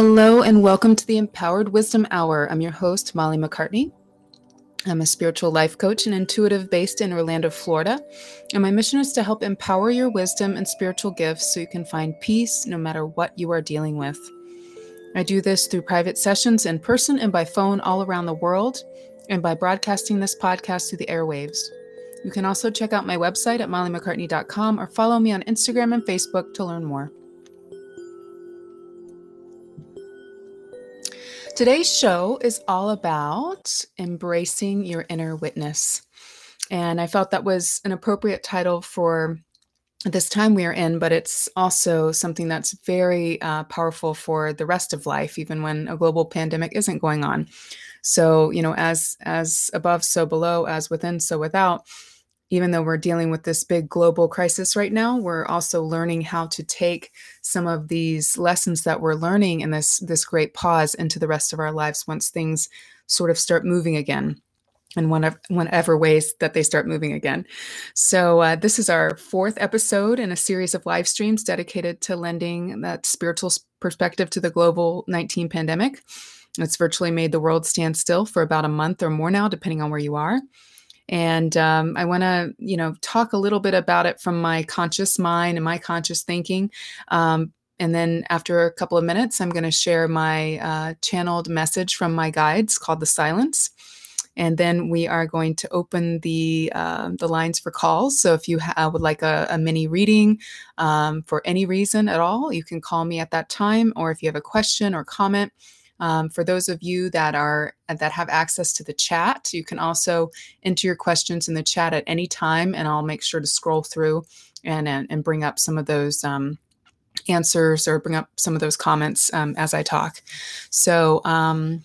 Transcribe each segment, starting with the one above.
Hello, and welcome to the Empowered Wisdom Hour. I'm your host, Molly MacCartney. I'm a spiritual life coach and intuitive based in Orlando, Florida. And my mission is to help empower your wisdom and spiritual gifts so you can find peace no matter what you are dealing with. I do this through private sessions in person and by phone all around the world, and by broadcasting this podcast through the airwaves. You can also check out my website at mollymaccartney.com or follow me on Instagram and Facebook to learn more. Today's show is all about embracing your inner witness. And I felt that was an appropriate title for this time we are in, but it's also something that's very uh, powerful for the rest of life, even when a global pandemic isn't going on. So, you know, as as above, so below, as within, so without even though we're dealing with this big global crisis right now, we're also learning how to take some of these lessons that we're learning in this this great pause into the rest of our lives once things sort of start moving again in whatever, whatever ways that they start moving again. So, uh, this is our fourth episode in a series of live streams dedicated to lending that spiritual perspective to the COVID-19 pandemic. It's virtually made the world stand still for about a month or more now, depending on where you are. And um, I want to, you know, talk a little bit about it from my conscious mind and my conscious thinking. Um, and then after a couple of minutes, I'm going to share my uh, channeled message from my guides called the Silence. And then we are going to open the uh, the lines for calls. So if you ha- would like a, a mini reading um, for any reason at all, you can call me at that time. Or if you have a question or comment, um, for those of you that are that have access to the chat, you can also enter your questions in the chat at any time, and I'll make sure to scroll through and and, and bring up some of those. Um, answers or bring up some of those comments um, as I talk. So, um,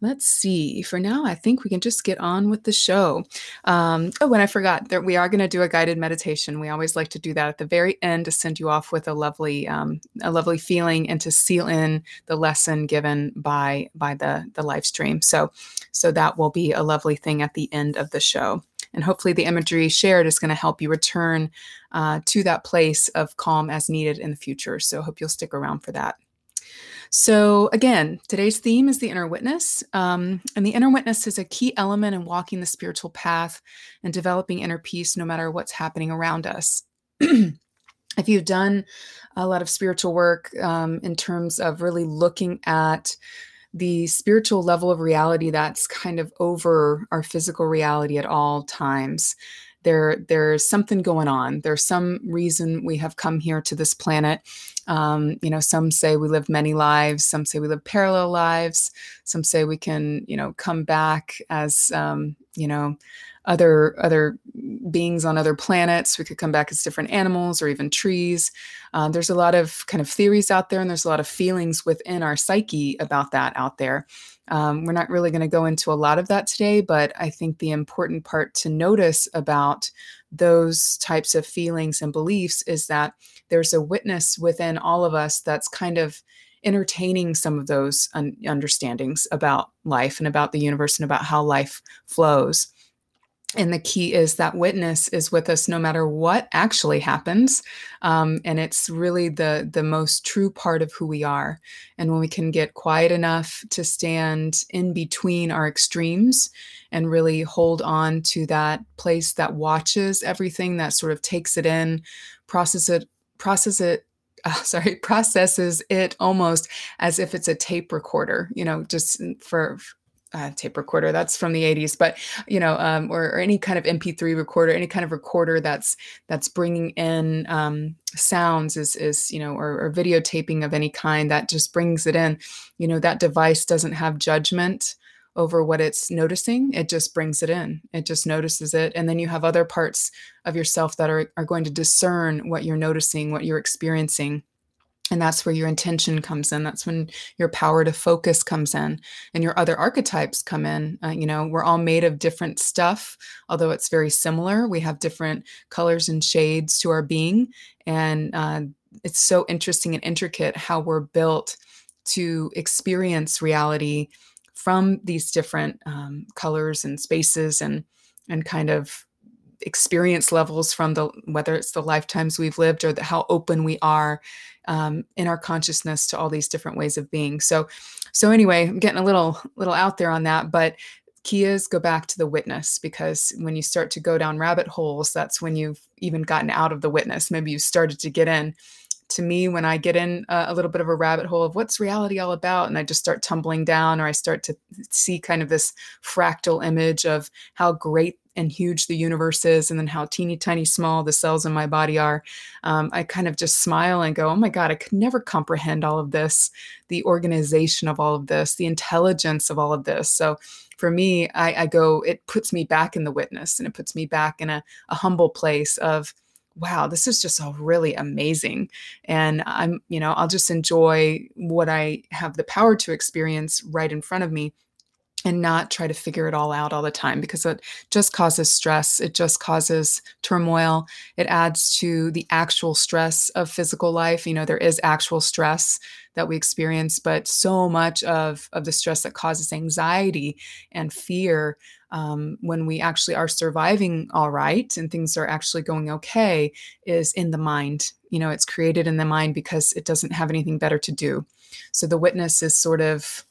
let's see. For now, I think we can just get on with the show. Um, oh, and I forgot that we are going to do a guided meditation. We always like to do that at the very end to send you off with a lovely, um, a lovely feeling and to seal in the lesson given by by the the live stream. So, so that will be a lovely thing at the end of the show. And hopefully, the imagery shared is going to help you return uh, to that place of calm as needed in the future. So, I hope you'll stick around for that. So, again, today's theme is the inner witness. Um, and the inner witness is a key element in walking the spiritual path and developing inner peace no matter what's happening around us. if you've done a lot of spiritual work um, in terms of really looking at the spiritual level of reality that's kind of over our physical reality at all times there there's something going on there's some reason we have come here to this planet um, you know some say we live many lives some say we live parallel lives some say we can you know come back as um, you know other other beings on other planets. We could come back as different animals or even trees. Uh, there's a lot of kind of theories out there and there's a lot of feelings within our psyche about that out there. Um, we're not really going to go into a lot of that today, but I think the important part to notice about those types of feelings and beliefs is that there's a witness within all of us that's kind of entertaining some of those un- understandings about life and about the universe and about how life flows and the key is that witness is with us no matter what actually happens um, and it's really the the most true part of who we are. And when we can get quiet enough to stand in between our extremes and really hold on to that place that watches everything that sort of takes it in process it process it uh, sorry processes it almost as if it's a tape recorder you know just for uh, tape recorder that's from the 80s but you know um, or, or, any kind of mp3 recorder any kind of recorder that's that's bringing in um, sounds is is you know or, or videotaping of any kind that just brings it in. You know that device doesn't have judgment over what it's noticing it just brings it in it just notices it and then you have other parts of yourself that are, are going to discern what you're noticing what you're experiencing and that's where your intention comes in. That's when your power to focus comes in and your other archetypes come in. Uh, you know we're all made of different stuff although it's very similar. We have different colors and shades to our being. And uh, it's so interesting and intricate how we're built to experience reality from these different um, colors and spaces and and kind of experience levels from the whether it's the lifetimes we've lived or the, how open we are um, in our consciousness to all these different ways of being. So, so anyway, I'm getting a little little out there on that, but key is go back to the witness because when you start to go down rabbit holes, that's when you've even gotten out of the witness. Maybe you started to get in. To me, when I get in a, a little bit of a rabbit hole of what's reality all about, and I just start tumbling down, or I start to see kind of this fractal image of how great and huge the universe is and then how teeny tiny small the cells in my body are um, i kind of just smile and go oh my god i could never comprehend all of this the organization of all of this the intelligence of all of this. So for me i, I go it puts me back in the witness and it puts me back in a, a humble place of wow this is just all really amazing. And i'm you know i'll just enjoy what i have the power to experience right in front of me and not try to figure it all out all the time because it just causes stress. It just causes turmoil. It adds to the actual stress of physical life. You know, there is actual stress that we experience, but so much of, of the stress that causes anxiety and fear um, when we actually are surviving all right and things are actually going okay is in the mind. You know, it's created in the mind because it doesn't have anything better to do. So the witness is sort of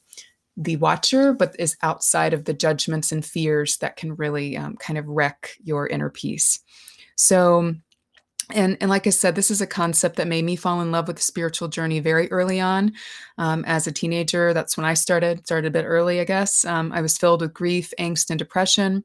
the watcher, but is outside of the judgments and fears that can really um, kind of wreck your inner peace. So, and and like I said, this is a concept that made me fall in love with the spiritual journey very early on. Um, as a teenager, that's when I started. Started a bit early, I guess. Um, I was filled with grief, angst, and depression.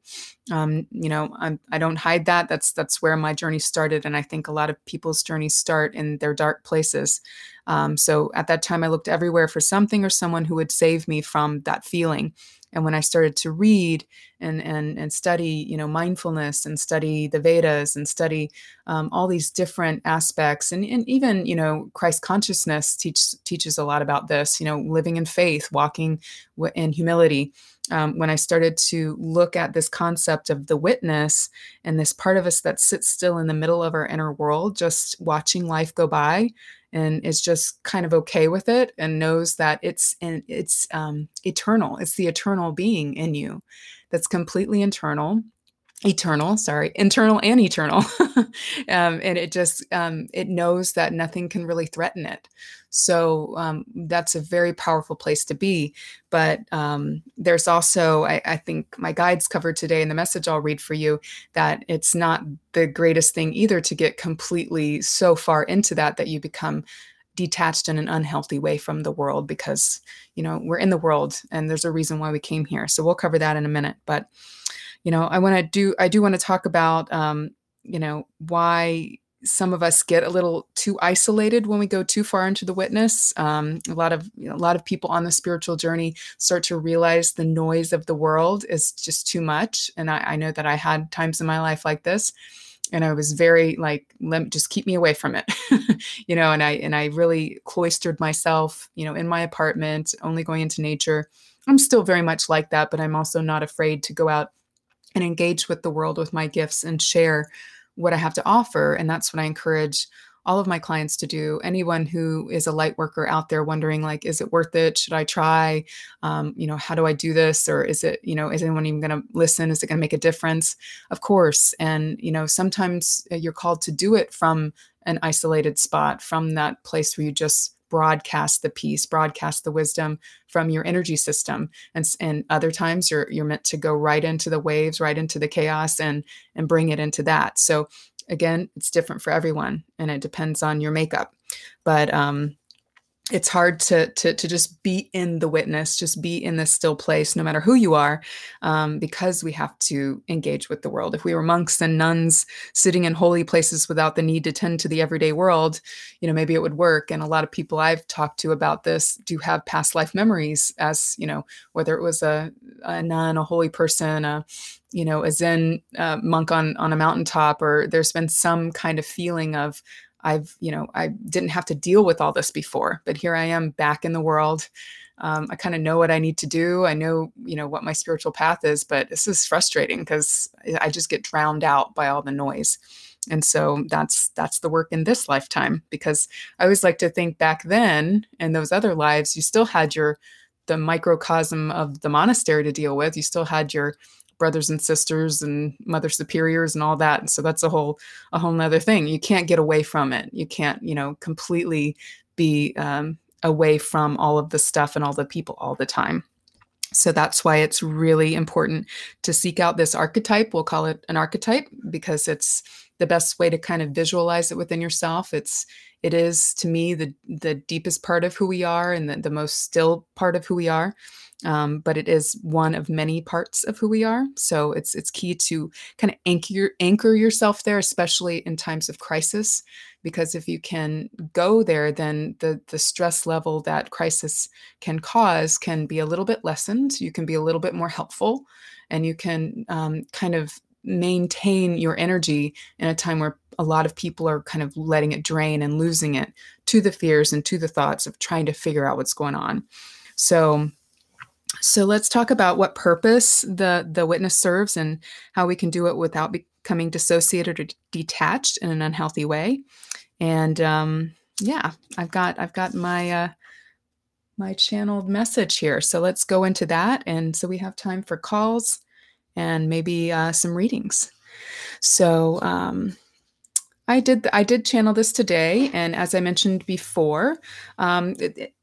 Um, you know, I'm, I do not hide that. That's that's where my journey started, and I think a lot of people's journeys start in their dark places. Um, so at that time, I looked everywhere for something or someone who would save me from that feeling. And when I started to read and and and study, you know, mindfulness and study the Vedas and study um, all these different aspects, and, and even you know, Christ consciousness teach, teaches a lot about this. You know, living in faith, walking in humility. Um, when I started to look at this concept of the witness and this part of us that sits still in the middle of our inner world, just watching life go by and is just kind of okay with it and knows that it's it's um, eternal. It's the eternal being in you that's completely internal eternal sorry internal and eternal um, and it just um, it knows that nothing can really threaten it so um, that's a very powerful place to be but um, there's also I, I, think my guides covered today in the message i'll read for you that it's not the greatest thing either to get completely so far into that that you become detached in an unhealthy way from the world because you know we're in the world and there's a reason why we came here. So we'll cover that in a minute but you know i want to do i do want to talk about um, you know why some of us get a little too isolated when we go too far into the witness. Um, a lot of you know, a lot of people on the spiritual journey start to realize the noise of the world is just too much, and I, I know that I had times in my life like this, and I was very like, let just keep me away from it, you know. And I and I really cloistered myself, you know, in my apartment, only going into nature. I'm still very much like that, but I'm also not afraid to go out and engage with the world with my gifts and share what I have to offer. And that's what I encourage all of my clients to do. Anyone who is a light worker out there wondering, like, is it worth it? Should I try? Um, you know, how do I do this? Or is it, you know, is anyone even going to listen? Is it going to make a difference? Of course. And, you know, sometimes uh, you're called to do it from an isolated spot, from that place where you just broadcast the peace, broadcast the wisdom from your energy system. And, and other times you're you're meant to go right into the waves, right into the chaos and and bring it into that. So again, it's different for everyone and it depends on your makeup. But um it's hard to, to to just be in the witness just be in this still place no matter who you are um, because we have to engage with the world. If we were monks and nuns sitting in holy places without the need to tend to the everyday world you know maybe it would work. And a lot of people i've talked to about this do have past life memories as you know whether it was a, a nun a holy person a you know a zen uh, monk on on a mountaintop or there's been some kind of feeling of I've, you know, I didn't have to deal with all this before, but here I am back in the world. Um, I kind of know what I need to do. I know, you know, what my spiritual path is, but this is frustrating because I just get drowned out by all the noise. And so that's that's the work in this lifetime because I always like to think back then in those other lives, you still had your the microcosm of the monastery to deal with. You still had your brothers and sisters and mother superiors and all that. And so that's a whole a whole nother thing. You can't get away from it. You can't, you know, completely be um, away from all of the stuff and all the people all the time. So that's why it's really important to seek out this archetype. We'll call it an archetype because it's the best way to kind of visualize it within yourself. It's it is to me the the deepest part of who we are and the, the most still part of who we are um, but it is one of many parts of who we are. So it's it's key to kind of anchor anchor yourself there, especially in times of crisis, because if you can go there, then the the stress level that crisis can cause can be a little bit lessened. You can be a little bit more helpful, and you can um, kind of maintain your energy in a time where a lot of people are kind of letting it drain and losing it to the fears and to the thoughts of trying to figure out what's going on. So so let's talk about what purpose the the witness serves and how we can do it without becoming dissociated or detached in an unhealthy way. And um, yeah, I've got I've got my uh, my channeled message here. So let's go into that. And so we have time for calls and maybe uh, some readings. So um, I did. I did channel this today, and as I mentioned before, um,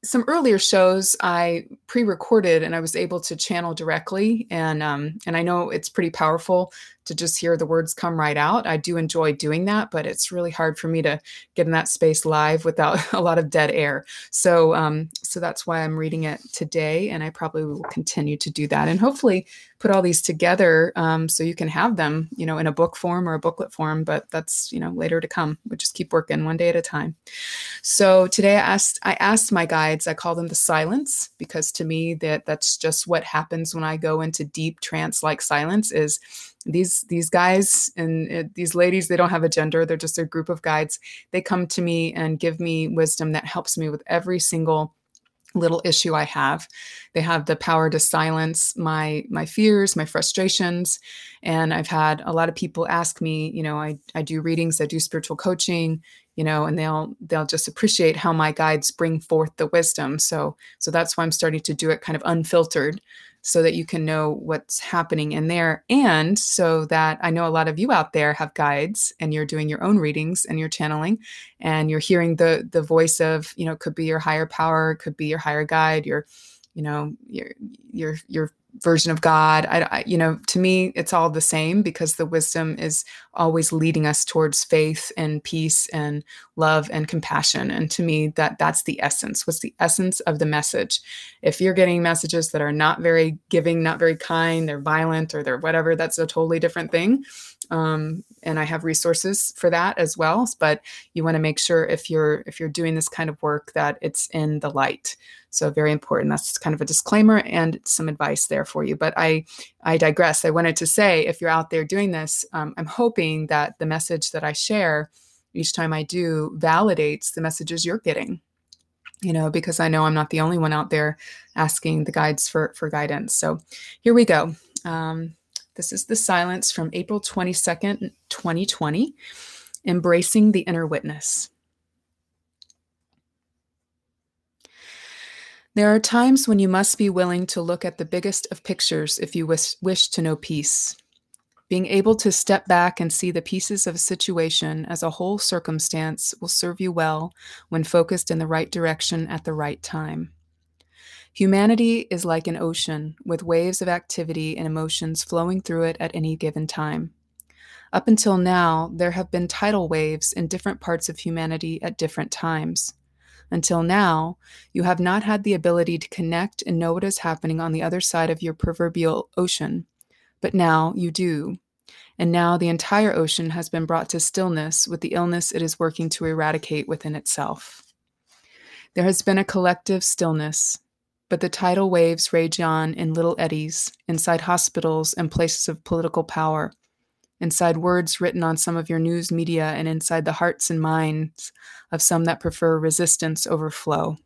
some earlier shows I pre-recorded, and I was able to channel directly. And um, and I know it's pretty powerful to just hear the words come right out. I do enjoy doing that, but it's really hard for me to get in that space live without a lot of dead air. So, um, so that's why I'm reading it today, and I probably will continue to do that, and hopefully put all these together um, so you can have them, you know, in a book form or a booklet form. But that's you know later to come. We just keep working one day at a time. So today I asked I asked my guides. I call them the silence because to me that that's just what happens when I go into deep trance like silence is these these guys and uh, these ladies they don't have a gender they're just a group of guides they come to me and give me wisdom that helps me with every single little issue i have. They have the power to silence my my fears my frustrations and i've had a lot of people ask me you know i i do readings i do spiritual coaching you know and they'll they'll just appreciate how my guides bring forth the wisdom. So so that's why i'm starting to do it kind of unfiltered so that you can know what's happening in there. And so that I know a lot of you out there have guides and you're doing your own readings and you're channeling and you're hearing the the voice of, you know, could be your higher power, could be your higher guide, your, you know, your your your version of God. I, I, you know, to me, it's all the same because the wisdom is always leading us towards faith and peace and love and compassion. And to me, that that's the essence. What's the essence of the message? If you're getting messages that are not very giving, not very kind, they're violent or they're whatever, that's a totally different thing. Um, and I have resources for that as well. But you want to make sure if you're if you're doing this kind of work that it's in the light. So very important. That's kind of a disclaimer and some advice there for you. But I I digress. I wanted to say if you're out there doing this, um, I'm hoping that the message that I share each time I do validates the messages you're getting. You know, because I know I'm not the only one out there asking the guides for for guidance. So here we go. Um, this is the silence from April 22nd, 2020, Embracing the Inner Witness. There are times when you must be willing to look at the biggest of pictures if you wish, wish to know peace. Being able to step back and see the pieces of a situation as a whole circumstance will serve you well when focused in the right direction at the right time. Humanity is like an ocean with waves of activity and emotions flowing through it at any given time. Up until now, there have been tidal waves in different parts of humanity at different times. Until now, you have not had the ability to connect and know what is happening on the other side of your proverbial ocean. But now you do. And now the entire ocean has been brought to stillness with the illness it is working to eradicate within itself. There has been a collective stillness, but the tidal waves rage on in little eddies inside hospitals and places of political power, inside words written on some of your news media, and inside the hearts and minds of some that prefer resistance over flow.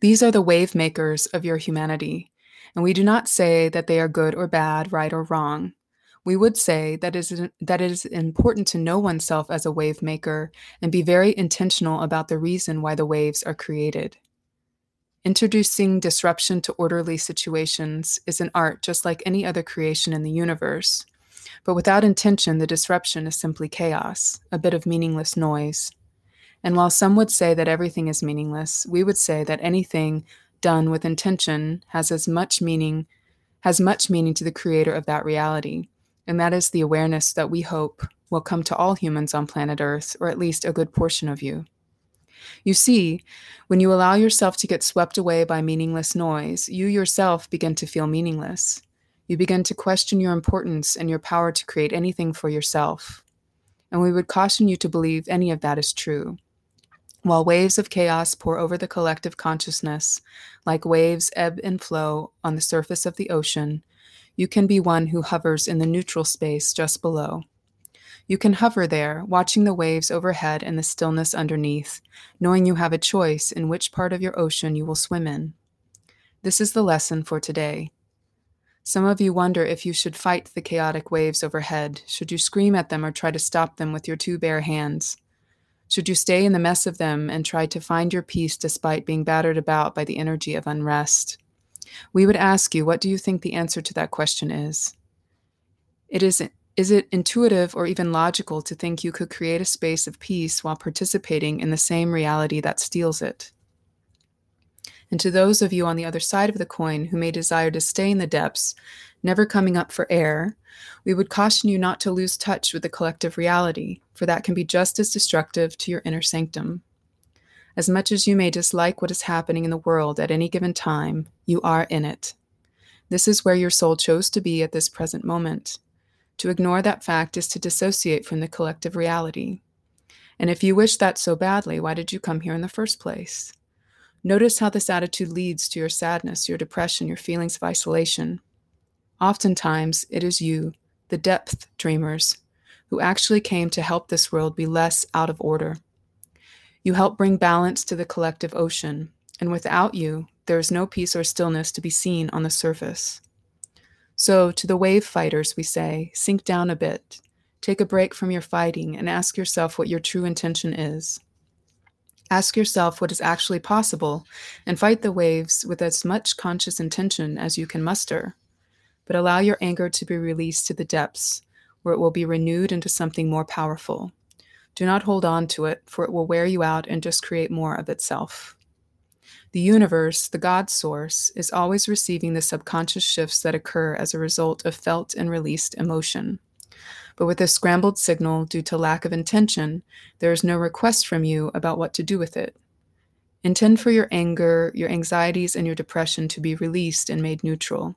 These are the wave makers of your humanity, and we do not say that they are good or bad, right or wrong. We would say that is that it is important to know oneself as a wave maker and be very intentional about the reason why the waves are created. Introducing disruption to orderly situations is an art just like any other creation in the universe. But without intention, the disruption is simply chaos, a bit of meaningless noise. And while some would say that everything is meaningless, we would say that anything done with intention has as much meaning has much meaning to the creator of that reality, and that is the awareness that we hope will come to all humans on planet Earth, or at least a good portion of you. You see, when you allow yourself to get swept away by meaningless noise, you yourself begin to feel meaningless. You begin to question your importance and your power to create anything for yourself. And we would caution you to believe any of that is true. While waves of chaos pour over the collective consciousness, like waves ebb and flow on the surface of the ocean, you can be one who hovers in the neutral space just below. You can hover there, watching the waves overhead and the stillness underneath, knowing you have a choice in which part of your ocean you will swim in. This is the lesson for today. Some of you wonder if you should fight the chaotic waves overhead. Should you scream at them or try to stop them with your two bare hands? Should you stay in the mess of them and try to find your peace despite being battered about by the energy of unrest? We would ask you, what do you think the answer to that question is? It is is it intuitive or even logical to think you could create a space of peace while participating in the same reality that steals it? And to those of you on the other side of the coin who may desire to stay in the depths, never coming up for air, we would caution you not to lose touch with the collective reality, for that can be just as destructive to your inner sanctum. As much as you may dislike what is happening in the world at any given time, you are in it. This is where your soul chose to be at this present moment. To ignore that fact is to dissociate from the collective reality. And if you wish that so badly, why did you come here in the first place? Notice how this attitude leads to your sadness, your depression, your feelings of isolation. Oftentimes, it is you, the depth dreamers, who actually came to help this world be less out of order. You help bring balance to the collective ocean, and without you, there is no peace or stillness to be seen on the surface. So, to the wave fighters, we say, sink down a bit, take a break from your fighting, and ask yourself what your true intention is. Ask yourself what is actually possible, and fight the waves with as much conscious intention as you can muster but allow your anger to be released to the depths, where it will be renewed into something more powerful. Do not hold on to it, for it will wear you out and just create more of itself. The universe, the God source, is always receiving the subconscious shifts that occur as a result of felt and released emotion. But with a scrambled signal due to lack of intention, there is no request from you about what to do with it. Intend for your anger, your anxieties, and your depression to be released and made neutral.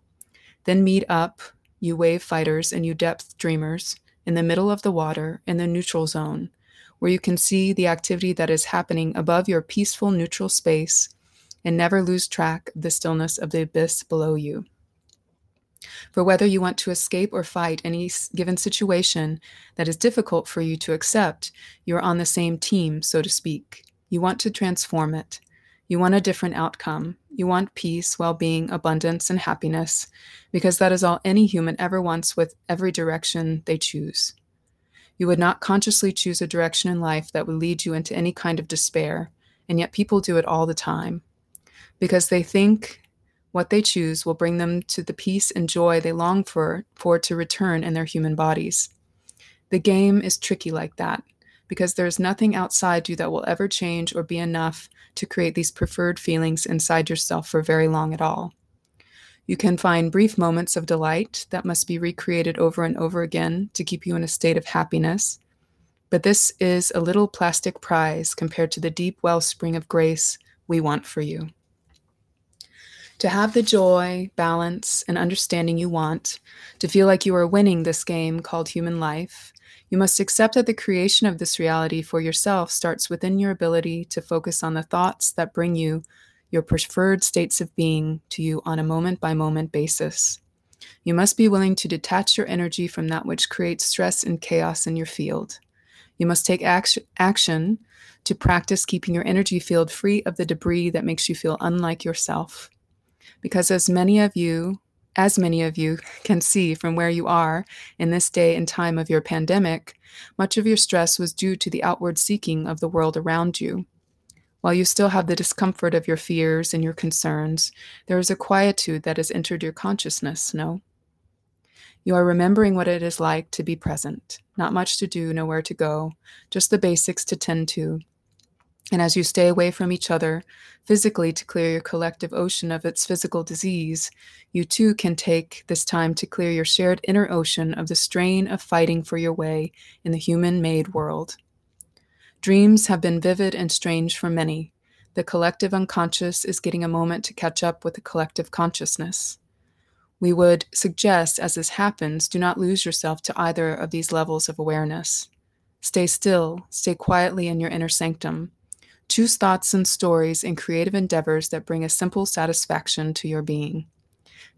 Then meet up, you wave fighters and you depth dreamers, in the middle of the water in the neutral zone, where you can see the activity that is happening above your peaceful neutral space and never lose track of the stillness of the abyss below you. For whether you want to escape or fight any given situation that is difficult for you to accept, you are on the same team, so to speak. You want to transform it. You want a different outcome. You want peace, well being, abundance, and happiness, because that is all any human ever wants with every direction they choose. You would not consciously choose a direction in life that would lead you into any kind of despair, and yet people do it all the time. Because they think what they choose will bring them to the peace and joy they long for, for to return in their human bodies. The game is tricky like that because there is nothing outside you that will ever change or be enough to create these preferred feelings inside yourself for very long at all. You can find brief moments of delight that must be recreated over and over again to keep you in a state of happiness. But this is a little plastic prize compared to the deep wellspring of grace we want for you. To have the joy, balance, and understanding you want, to feel like you are winning this game called human life, you must accept that the creation of this reality for yourself starts within your ability to focus on the thoughts that bring you your preferred states of being to you on a moment by moment basis. You must be willing to detach your energy from that which creates stress and chaos in your field. You must take action to practice keeping your energy field free of the debris that makes you feel unlike yourself. Because as many of you as many of you can see from where you are in this day and time of your pandemic, much of your stress was due to the outward seeking of the world around you. While you still have the discomfort of your fears and your concerns, there is a quietude that has entered your consciousness, no? You are remembering what it is like to be present. Not much to do, nowhere to go, just the basics to tend to. And as you stay away from each other, physically to clear your collective ocean of its physical disease, you too can take this time to clear your shared inner ocean of the strain of fighting for your way in the human made world. Dreams have been vivid and strange for many. The collective unconscious is getting a moment to catch up with the collective consciousness. We would suggest, as this happens, do not lose yourself to either of these levels of awareness. Stay still, stay quietly in your inner sanctum. Choose thoughts and stories and creative endeavors that bring a simple satisfaction to your being.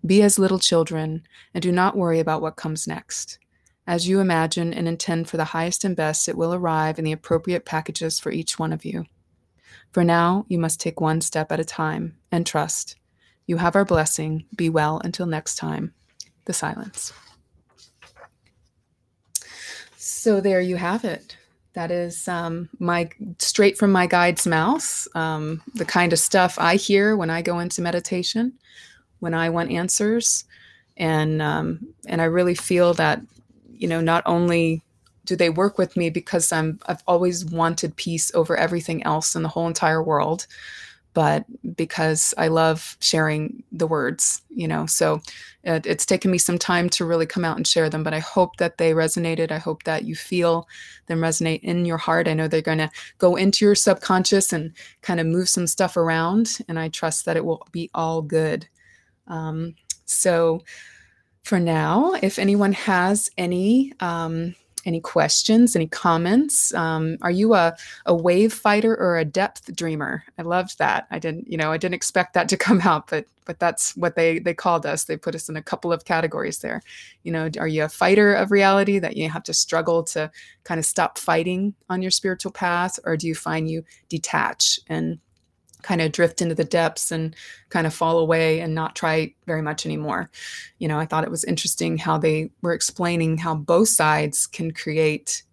Be as little children and do not worry about what comes next. As you imagine and intend for the highest and best, it will arrive in the appropriate packages for each one of you. For now, you must take one step at a time and trust. You have our blessing. Be well until next time. The silence. So there you have it. That is um, my straight from my guide's mouth. Um, the kind of stuff I hear when I go into meditation, when I want answers, and um, and I really feel that you know not only do they work with me because I'm I've always wanted peace over everything else in the whole entire world, but because I love sharing the words, you know. So it, it's taken me some time to really come out and share them, but I hope that they resonated. I hope that you feel them resonate in your heart. I know they're going to go into your subconscious and kind of move some stuff around, and I trust that it will be all good. Um, so for now, if anyone has any um, any questions, any comments? Um, are you a, a wave fighter or a depth dreamer? I loved that. I didn't, you know, I didn't expect that to come out, but but that's what they they called us. They put us in a couple of categories there. You know, are you a fighter of reality that you have to struggle to kind of stop fighting on your spiritual path, or do you find you detach and kind of drift into the depths and kind of fall away and not try very much anymore. You know, I thought it was interesting how they were explaining how both sides can create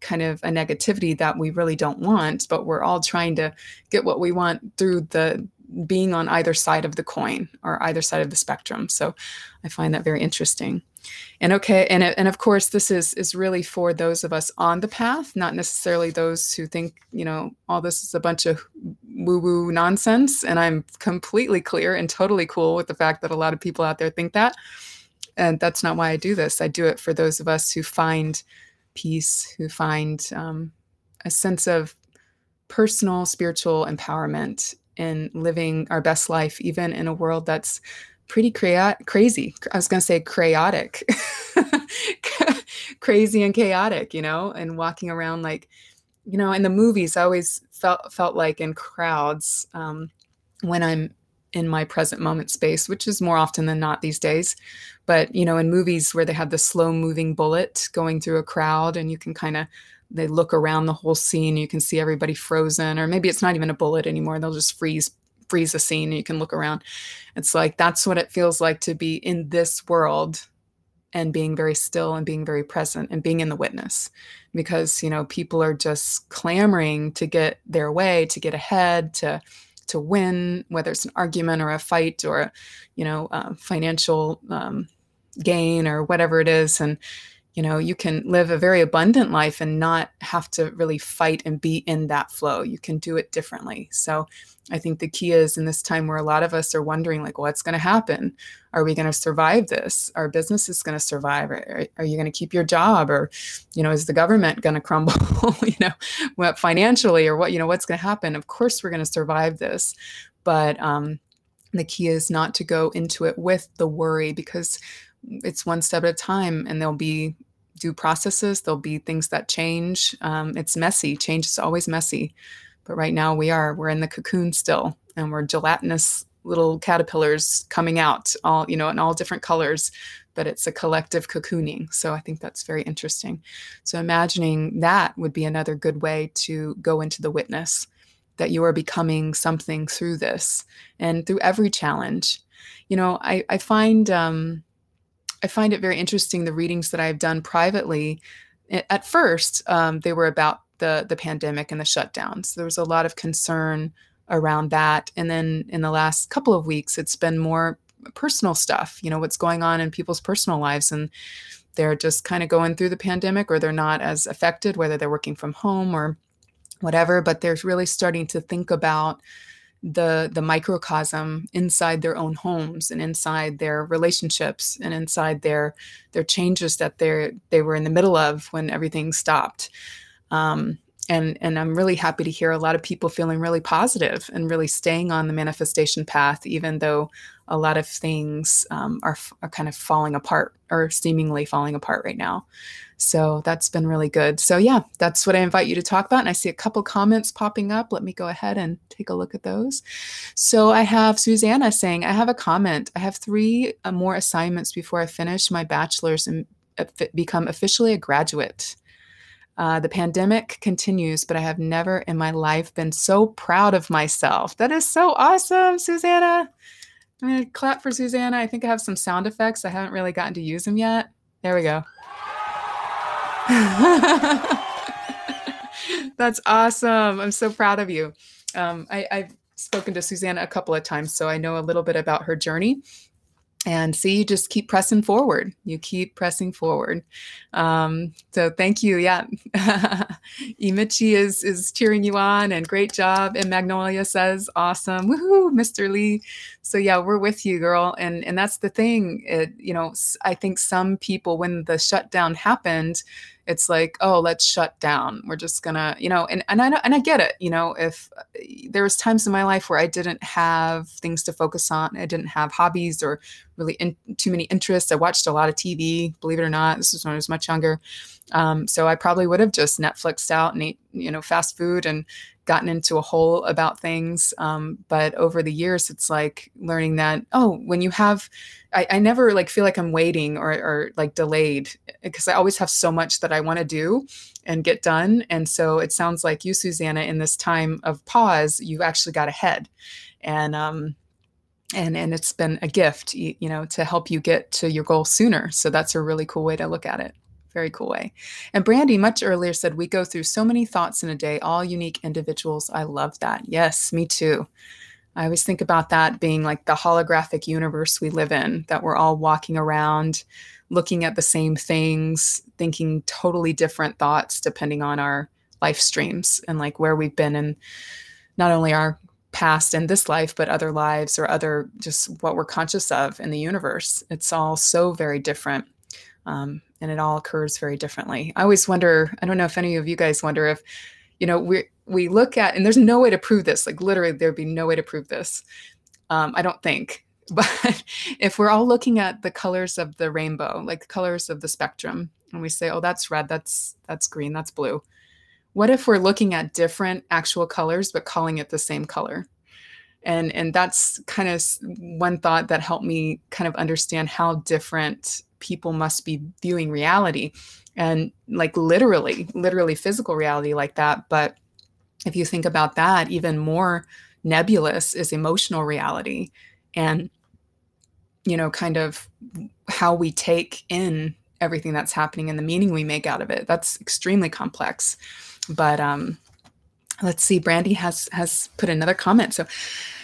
kind of a negativity that we really don't want, but we're all trying to get what we want through the being on either side of the coin or either side of the spectrum. So I find that very interesting. And okay, and and of course this is is really for those of us on the path, not necessarily those who think, you know, all this is a bunch of woo-woo nonsense and I'm completely clear and totally cool with the fact that a lot of people out there think that. And that's not why I do this. I do it for those of us who find peace, who find um, a sense of personal spiritual empowerment in living our best life, even in a world that's pretty cra- crazy. I was going to say chaotic, crazy and chaotic, you know, and walking around like, you know, in the movies, I always felt felt like in crowds um, when I'm in my present moment space, which is more often than not these days. But you know, in movies where they have the slow moving bullet going through a crowd, and you can kind of they look around the whole scene, you can see everybody frozen, or maybe it's not even a bullet anymore. They'll just freeze freeze a scene you can look around. It's like that's what it feels like to be in this world and being very still and being very present and being in the witness. Because you know people are just clamoring to get their way to get ahead to to win whether it's an argument or a fight or a, you know uh, financial um, gain or whatever it is. And you know you can live a very abundant life and not have to really fight and be in that flow. You can do it differently. So i think the key is in this time where a lot of us are wondering like what's going to happen? Are we going to survive this? Our business is going to survive. Are, are you going to keep your job? Or you know is the government going to crumble you know what financially? Or what you know what's going to happen? Of course we're going to survive this. But um the key is not to go into it with the worry because it's one step at a time and there'll be due processes there'll be things that change. Um, it's messy. Change is always messy but right now we are we're in the cocoon still and we're gelatinous little caterpillars coming out all you know in all different colors but it's a collective cocooning. So i think that's very interesting. So imagining that would be another good way to go into the witness that you are becoming something through this and through every challenge. You know i, I find um, I find it very interesting the readings that I've done privately. At first, um, they were about the the pandemic and the shutdowns. There was a lot of concern around that. And then in the last couple of weeks, it's been more personal stuff, you know, what's going on in people's personal lives. And they're just kind of going through the pandemic or they're not as affected, whether they're working from home or whatever, but they're really starting to think about the the microcosm inside their own homes and inside their relationships and inside their their changes that they they were in the middle of when everything stopped um, and and I'm really happy to hear a lot of people feeling really positive and really staying on the manifestation path, even though a lot of things um, are are kind of falling apart or seemingly falling apart right now. So that's been really good. So yeah, that's what I invite you to talk about. And I see a couple comments popping up. Let me go ahead and take a look at those. So I have Susanna saying, I have a comment. I have three uh, more assignments before I finish my bachelor's and uh, become officially a graduate. Uh, the pandemic continues, but I have never in my life been so proud of myself. That is so awesome, Susanna. I'm going to clap for Susanna. I think I have some sound effects. I haven't really gotten to use them yet. There we go. That's awesome. I'm so proud of you. Um, I, I've spoken to Susanna a couple of times, so I know a little bit about her journey and see you just keep pressing forward. You keep pressing forward. Um, so thank you. Yeah. Imichi is is cheering you on and great job. And magnolia says awesome. Woohoo mr lee. So yeah we're with you girl. And and that's the thing. It, you know i think some people when the shutdown happened it's like oh let's shut down. We're just gonna you know and and I and I get it you know if uh, there was times in my life where I didn't have things to focus on I didn't have hobbies or really in, too many interests. I watched a lot of TV believe it or not this was when I was much younger. Um, so I probably would have just Netflixed out and ate you know fast food and gotten into a hole about things. Um, but over the years, it's like learning that, oh, when you have, I, I never like feel like I'm waiting or, or like delayed because I always have so much that I want to do and get done. And so it sounds like you, Susanna, in this time of pause, you actually got ahead. And, um, and and it's been a gift you, you know to help you get to your goal sooner so that's a really cool way to look at it very cool way. And Brandy much earlier said, We go through so many thoughts in a day, all unique individuals. I love that. Yes, me too. I always think about that being like the holographic universe we live in, that we're all walking around looking at the same things, thinking totally different thoughts depending on our life streams and like where we've been in not only our past and this life, but other lives or other just what we're conscious of in the universe. It's all so very different. Um, and it all occurs very differently. I always wonder, I don't know if any of you guys wonder if, you know, we we look at and there's no way to prove this, like literally there'd be no way to prove this. Um, I don't think. But if we're all looking at the colors of the rainbow, like the colors of the spectrum, and we say, oh, that's red, that's that's green, that's blue. What if we're looking at different actual colors but calling it the same color? And and that's kind of one thought that helped me kind of understand how different people must be viewing reality and like literally literally physical reality like that. But if you think about that even more nebulous is emotional reality and you know kind of how we take in everything that's happening and the meaning we make out of it. That's extremely complex. But um let's see brandy has has put another comment. So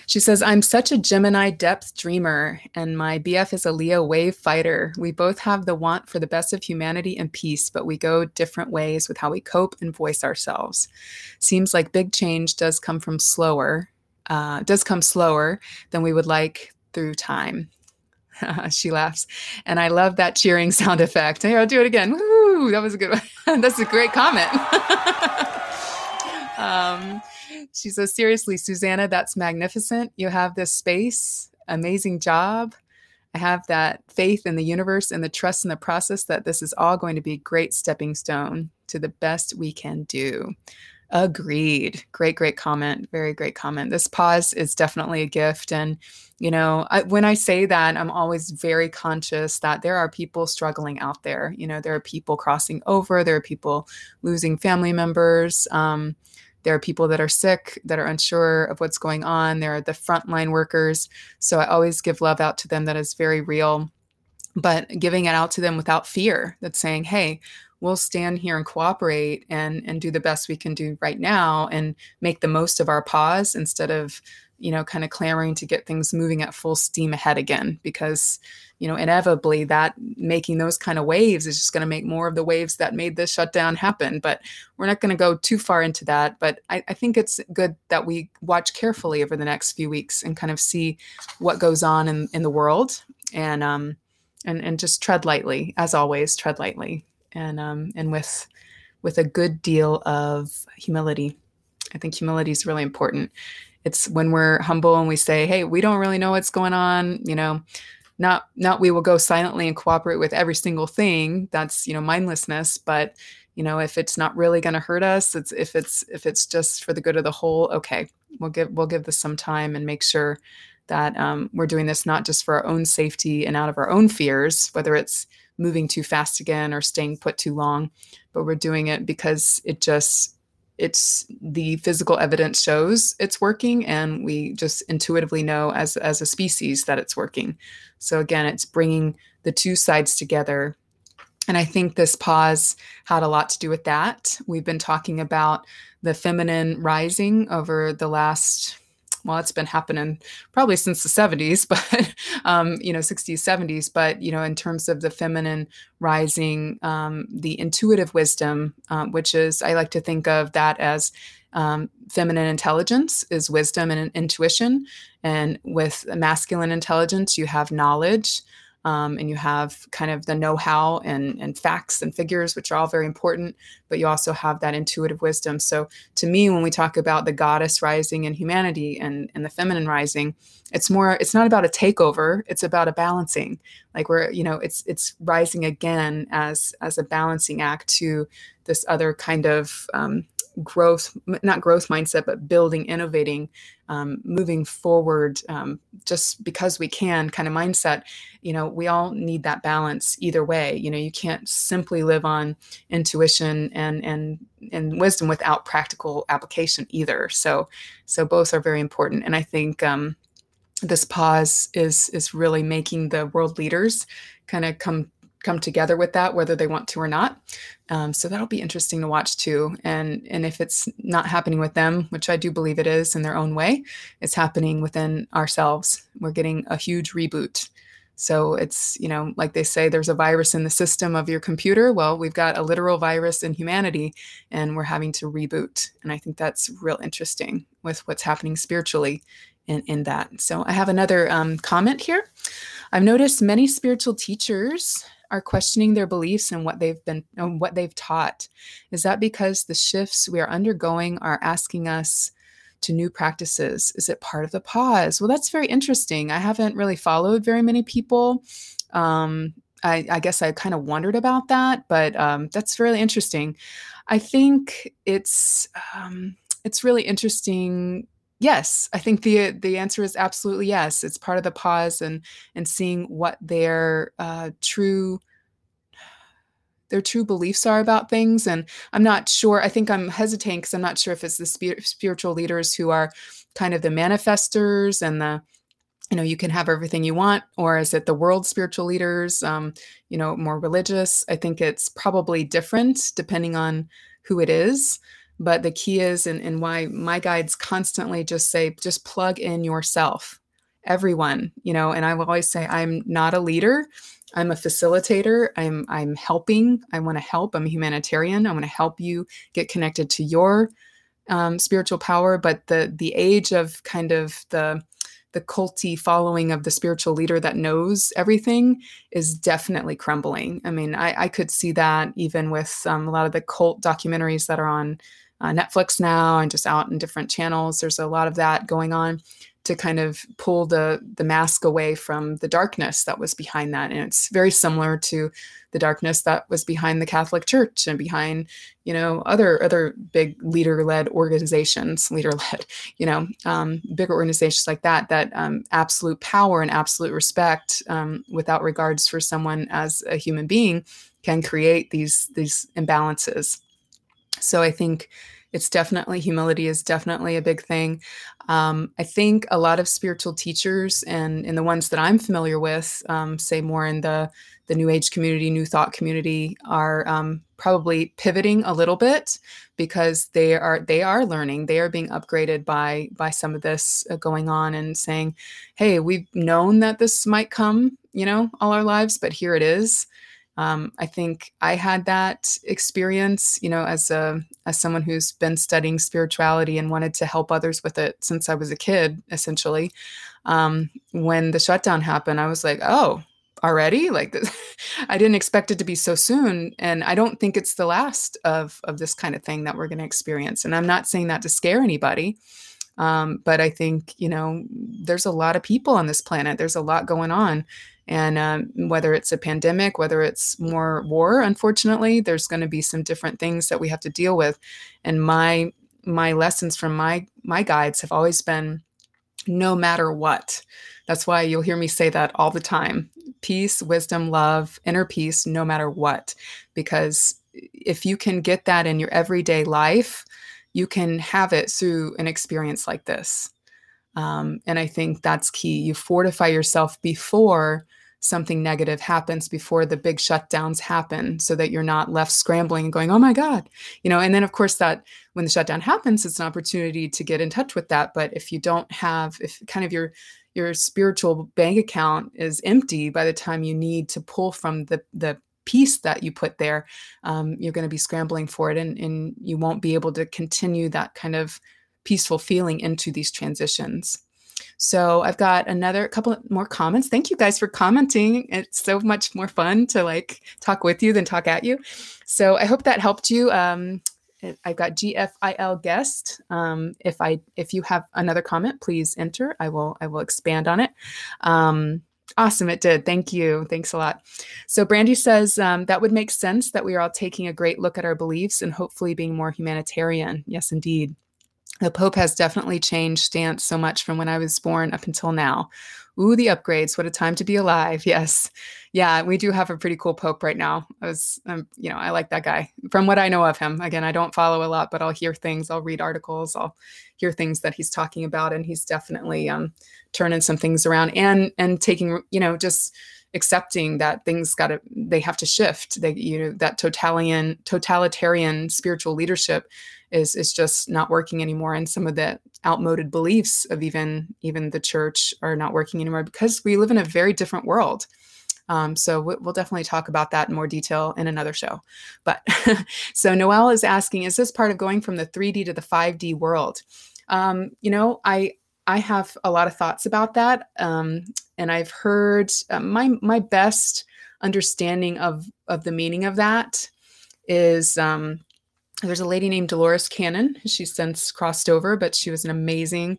she says, I'm such a Gemini depth dreamer, and my BF is a Leo wave fighter. We both have the want for the best of humanity and peace, but we go different ways with how we cope and voice ourselves. Seems like big change does come from slower, uh, does come slower than we would like through time. she laughs. And I love that cheering sound effect. Here, I'll do it again. Woo! That was a good one. That's a great comment. um, she says, Seriously, Susanna, that's magnificent. You have this space, amazing job. I have that faith in the universe and the trust in the process that this is all going to be a great stepping stone to the best we can do. Agreed. Great, great comment. Very great comment. This pause is definitely a gift. And, you know, I, when I say that, I'm always very conscious that there are people struggling out there. You know, there are people crossing over, there are people losing family members. Um, there are people that are sick, that are unsure of what's going on. There are the frontline workers. So I always give love out to them that is very real. but giving it out to them without fear that's saying hey we'll stand here and cooperate and and do the best we can do right now and make the most of our pause instead of you know kind of clamoring to get things moving at full steam ahead again because you know inevitably that making those kind of waves is just going to make more of the waves that made this shutdown happen. But we're not going to go too far into that. But I, I think it's good that we watch carefully over the next few weeks and kind of see what goes on in, in the world and um and and just tread lightly as always tread lightly and um and with with a good deal of humility. I think humility is really important it's when we're humble and we say hey we don't really know what's going on you know not not we will go silently and cooperate with every single thing that's you know mindlessness but you know if it's not really going to hurt us it's if it's if it's just for the good of the whole okay we'll give we'll give this some time and make sure that um, we're doing this not just for our own safety and out of our own fears whether it's moving too fast again or staying put too long but we're doing it because it just it's the physical evidence shows it's working and we just intuitively know as as a species that it's working. So again it's bringing the two sides together. And i think this pause had a lot to do with that. We've been talking about the feminine rising over the last well, it's been happening probably since the 70s, but, um, you know, 60s, 70s. But, you know, in terms of the feminine rising, um, the intuitive wisdom, um, which is, I like to think of that as um, feminine intelligence is wisdom and intuition. And with masculine intelligence, you have knowledge um, and you have kind of the know-how and, and facts and figures which are all very important but you also have that intuitive wisdom. So to me when we talk about the goddess rising in humanity and, and the feminine rising it's more it's not about a takeover it's about a balancing. Like we're you know it's it's rising again as as a balancing act to this other kind of um, growth, not growth mindset, but building, innovating, um, moving forward, um, just because we can kind of mindset. You know, we all need that balance either way. You know, you can't simply live on intuition and and and wisdom without practical application either. So, so both are very important. And I think um, this pause is is really making the world leaders kind of come come together with that, whether they want to or not. Um, so that'll be interesting to watch too. And and if it's not happening with them, which I do believe it is in their own way, it's happening within ourselves. We're getting a huge reboot. So it's, you know, like they say, there's a virus in the system of your computer. Well, we've got a literal virus in humanity and we're having to reboot. And I think that's real interesting with what's happening spiritually in, in that. So I have another um, comment here. I've noticed many spiritual teachers are questioning their beliefs and what they've been and what they've taught. Is that because the shifts we are undergoing are asking us to new practices? Is it part of the pause? Well, that's very interesting. I haven't really followed very many people. Um, I, I, guess I kind of wondered about that, but um, that's really interesting. I think it's um, it's really interesting yes i think the the answer is absolutely yes it's part of the pause and and seeing what their uh, true their true beliefs are about things and i'm not sure i think i'm hesitating because i'm not sure if it's the spir- spiritual leaders who are kind of the manifestors and the you know you can have everything you want or is it the world spiritual leaders um, you know more religious? I think it's probably different depending on who it is but the key is, and, and why my guides constantly just say, just plug in yourself, everyone, you know, and I will always say, I'm not a leader. I'm a facilitator. I'm I'm helping. I want to help. I'm a humanitarian. I want to help you get connected to your um, spiritual power. But the the age of kind of the the culty following of the spiritual leader that knows everything is definitely crumbling. I mean, I, I could see that even with um, a lot of the cult documentaries that are on uh, Netflix now and just out in different channels. There's a lot of that going on to kind of pull the the mask away from the darkness that was behind that and it's very similar to the darkness that was behind the catholic church and behind you know other other big leader led organizations leader led you know um, bigger organizations like that that um, absolute power and absolute respect um, without regards for someone as a human being can create these these imbalances so I think it's definitely humility is definitely a big thing. Um, I think a lot of spiritual teachers and and the ones that I'm familiar with, um, say more in the the New Age community, New Thought community, are um, probably pivoting a little bit because they are they are learning, they are being upgraded by by some of this uh, going on and saying, "Hey, we've known that this might come, you know, all our lives, but here it is." Um, I think I had that experience, you know, as a as someone who's been studying spirituality and wanted to help others with it since I was a kid, essentially. Um, when the shutdown happened, I was like, oh, already like i didn't expect it to be so soon and i don't think it's the last of of this kind of thing that we're going to experience and i'm not saying that to scare anybody um, but i think you know there's a lot of people on this planet there's a lot going on and um, whether it's a pandemic whether it's more war unfortunately there's going to be some different things that we have to deal with and my my lessons from my my guides have always been no matter what that's why you'll hear me say that all the time peace, wisdom, love, inner peace, no matter what. Because if you can get that in your everyday life, you can have it through an experience like this. Um, and I think that's key. You fortify yourself before something negative happens, before the big shutdowns happen, so that you're not left scrambling and going, oh my God. You know, and then of course that when the shutdown happens, it's an opportunity to get in touch with that. But if you don't have, if kind of your your spiritual bank account is empty by the time you need to pull from the the piece that you put there um, you're going to be scrambling for it and, and you won't be able to continue that kind of peaceful feeling into these transitions so I've got another couple more comments. Thank you guys for commenting. It's so much more fun to like talk with you than talk at you. So I hope that helped you. Um, I've got GFIL guest. Um, if I if you have another comment, please enter. I will I will expand on it. Um, awesome, it did. Thank you. Thanks a lot. So Brandy says um, that would make sense that we are all taking a great look at our beliefs and hopefully being more humanitarian. Yes, indeed. The Pope has definitely changed stance so much from when I was born up until now. Ooh, the upgrades. What a time to be alive. Yes. Yeah, we do have a pretty cool Pope right now. I was, um, you know, I like that guy from what I know of him. Again, I don't follow a lot, but I'll hear things, I'll read articles, I'll hear things that he's talking about. And he's definitely um, turning some things around and, and taking, you know, just accepting that things got to, they have to shift. They, you know, that totalitarian, totalitarian spiritual leadership is is just not working anymore and some of the outmoded beliefs of even even the church are not working anymore because we live in a very different world um, so we'll definitely talk about that in more detail in another show. But so Noel is asking, is this part of going from the 3D to the 5D world? Um, you know, I I have a lot of thoughts about that, um, and I've heard uh, my my best understanding of of the meaning of that is um, there's a lady named Dolores Cannon. She's since crossed over, but she was an amazing,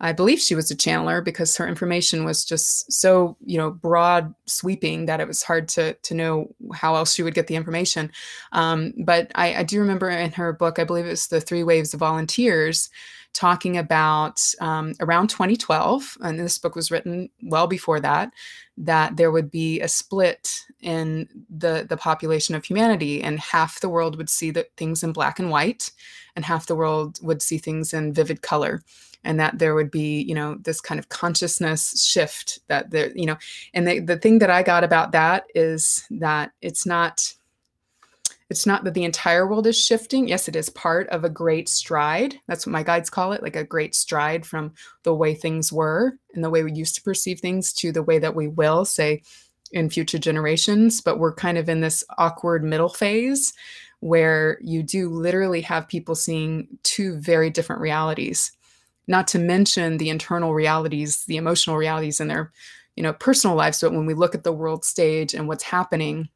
I believe she was a channeler because her information was just so, you know, broad sweeping that it was hard to to know how else she would get the information. Um, but I, I do remember in her book, I believe it was The Three Waves of Volunteers, talking about um, around 2012, and this book was written well before that, that there would be a split in the the population of humanity, and half the world would see the things in black and white, and half the world would see things in vivid color and that there would be you know this kind of consciousness shift that there you know and the, the thing that i got about that is that it's not it's not that the entire world is shifting. Yes, it is part of a great stride. That's what my guides call it, like a great stride from the way things were and the way we used to perceive things to the way that we will, say, in future generations. But we're kind of in this awkward middle phase where you do literally have people seeing two very different realities, not to mention the internal realities, the emotional realities in their you know personal lives but when we look at the world stage and what's happening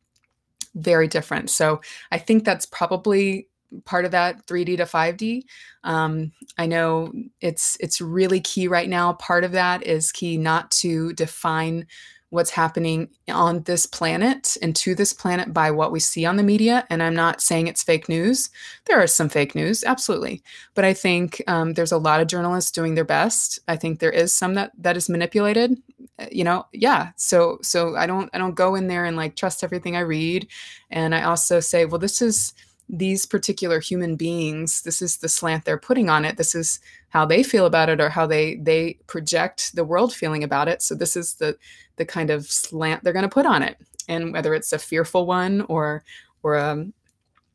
very different. So I think that's probably part of that 3D to 5D. Um, I know it's it's really key right now. Part of that is key not to define what's happening on this planet and to this planet by what we see on the media. And I'm not saying it's fake news. There are some fake news, absolutely. But I think um, there's a lot of journalists doing their best. I think there is some that that is manipulated. Uh, you know, yeah. So so I don't I don't go in there and like trust everything I read. And I also say, well, this is these particular human beings this is the slant they're putting on it this is how they feel about it or how they they project the world feeling about it. So this is the the kind of slant they're going to put on it. And whether it's a fearful one or or a um,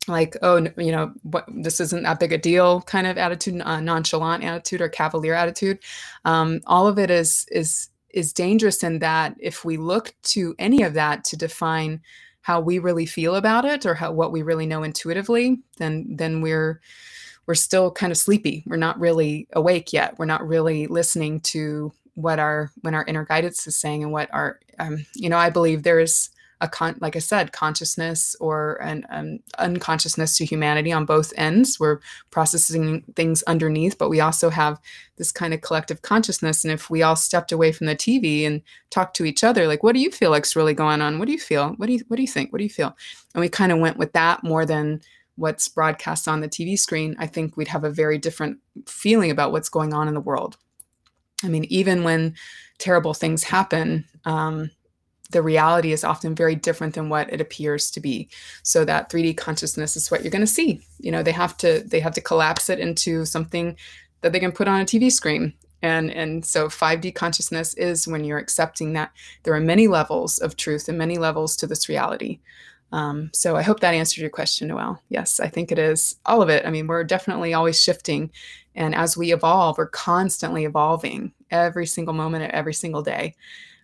like oh you know what this isn't that big a deal kind of attitude uh, nonchalant attitude or cavalier attitude um, all of it is is is dangerous in that if we look to any of that to define how we really feel about it or how what we really know intuitively then then we're we're still kind of sleepy we're not really awake yet we're not really listening to what our when our inner guidance is saying and what our um, you know i believe there is a con like I said, consciousness or an um, unconsciousness to humanity on both ends. We're processing things underneath, but we also have this kind of collective consciousness. And if we all stepped away from the TV and talked to each other, like, what do you feel like's really going on? What do you feel? What do you what do you think? What do you feel? And we kind of went with that more than what's broadcast on the TV screen. I think we'd have a very different feeling about what's going on in the world. I mean, even when terrible things happen, um, the reality is often very different than what it appears to be so that 3d consciousness is what you're going to see you know they have to they have to collapse it into something that they can put on a tv screen and and so 5d consciousness is when you're accepting that there are many levels of truth and many levels to this reality um, so i hope that answered your question noel yes i think it is all of it i mean we're definitely always shifting and as we evolve we're constantly evolving every single moment every single day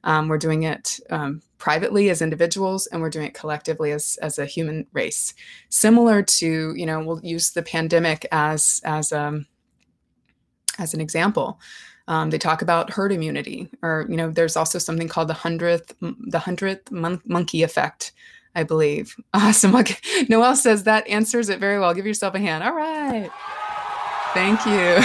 um, we're doing it um, privately as individuals, and we're doing it collectively as as a human race. Similar to, you know, we'll use the pandemic as as um, as an example. Um, they talk about herd immunity, or you know, there's also something called the hundredth the hundredth mon- monkey effect. I believe. Awesome. Okay. Noel says that answers it very well. Give yourself a hand. All right. Thank you.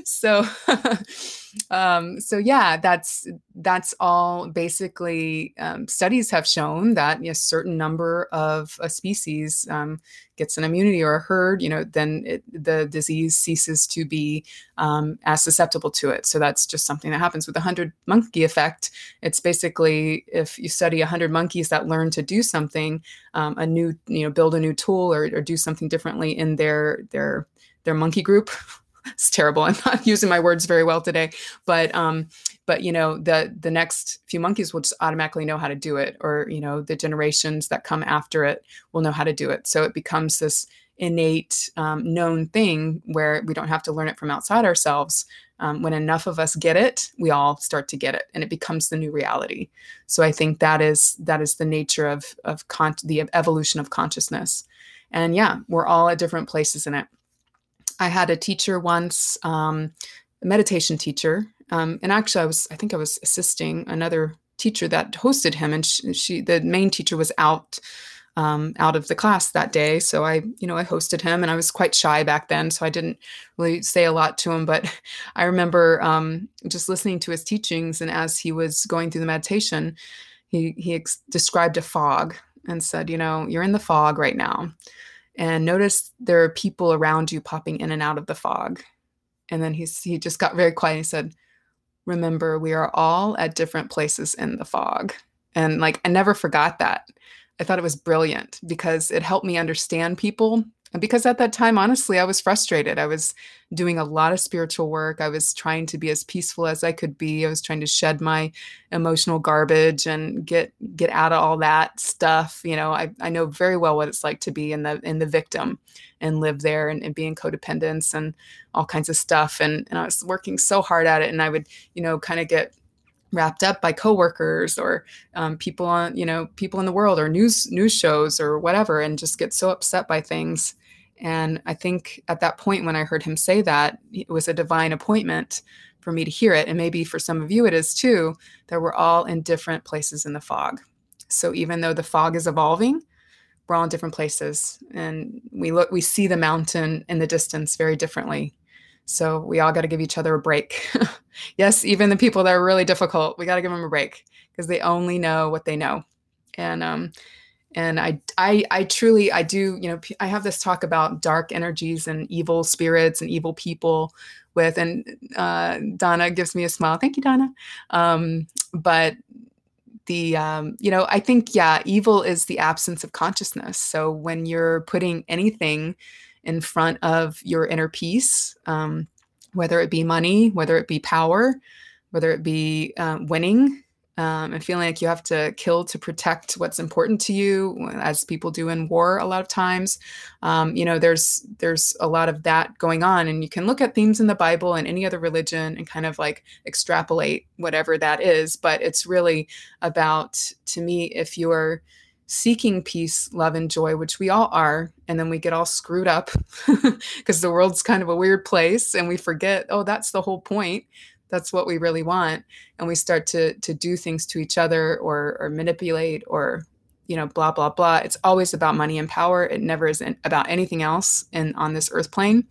so um, so yeah, that's that's all. Basically, um, studies have shown that a certain number of a species um, gets an immunity or a herd, you know, then it, the disease ceases to be um, as susceptible to it. So that's just something that happens with the hundred monkey effect. It's basically if you study hundred monkeys that learn to do something, um, a new, you know, build a new tool or, or do something differently in their their their monkey group it's terrible. I'm not using my words very well today, but um, but you know the the next few monkeys will just automatically know how to do it, or you know the generations that come after it will know how to do it. So it becomes this innate um, known thing where we don't have to learn it from outside ourselves. Um, when enough of us get it, we all start to get it, and it becomes the new reality. So I think that is that is the nature of of con- the evolution of consciousness. And yeah, we're all at different places in it. I had a teacher once, um, a meditation teacher, um, and actually, I was I think I was assisting another teacher that hosted him, and she, she the main teacher was out. Um, out of the class that day. So I, you know, I hosted him and I was quite shy back then. So I didn't really say a lot to him. But I remember um, just listening to his teachings. And as he was going through the meditation, he, he ex- described a fog and said, you know, you're in the fog right now and notice there are people around you popping in and out of the fog. And then he's, he just got very quiet. And He said, Remember, we are all at different places in the fog. And like, I never forgot that. I thought it was brilliant because it helped me understand people because at that time, honestly, I was frustrated. I was doing a lot of spiritual work. I was trying to be as peaceful as I could be. I was trying to shed my emotional garbage and get get out of all that stuff. You know, I, I know very well what it's like to be in the in the victim and live there and, and be in codependence and all kinds of stuff. And, and I was working so hard at it. And I would, you know, kind of get wrapped up by coworkers or um, people on you know people in the world or news news shows or whatever and just get so upset by things. And i think at that point when i heard him say that it was a divine appointment for me to hear it. And maybe for some of you it is too that we're all in different places in the fog. So even though the fog is evolving we're all in different places. And we look we see the mountain in the distance very differently so we all got to give each other a break. yes, even the people that are really difficult, we got to give them a break because they only know what they know. And um, and I, I, I truly, I do, you know, I have this talk about dark energies and evil spirits and evil people with, and uh, Donna gives me a smile. Thank you, Donna. Um, but the um, you know i think yeah evil is the absence of consciousness so when you're putting anything in front of your inner peace um, whether it be money whether it be power whether it be uh, winning um, and feeling like you have to kill to protect what's important to you, as people do in war a lot of times. Um, you know, there's there's a lot of that going on, and you can look at themes in the Bible and any other religion and kind of like extrapolate whatever that is. But it's really about, to me, if you're seeking peace, love, and joy, which we all are, and then we get all screwed up because the world's kind of a weird place, and we forget, oh, that's the whole point. That's what we really want. And we start to to do things to each other or or manipulate or you know blah blah blah. It's always about money and power. It never is about anything else in on this earth plane.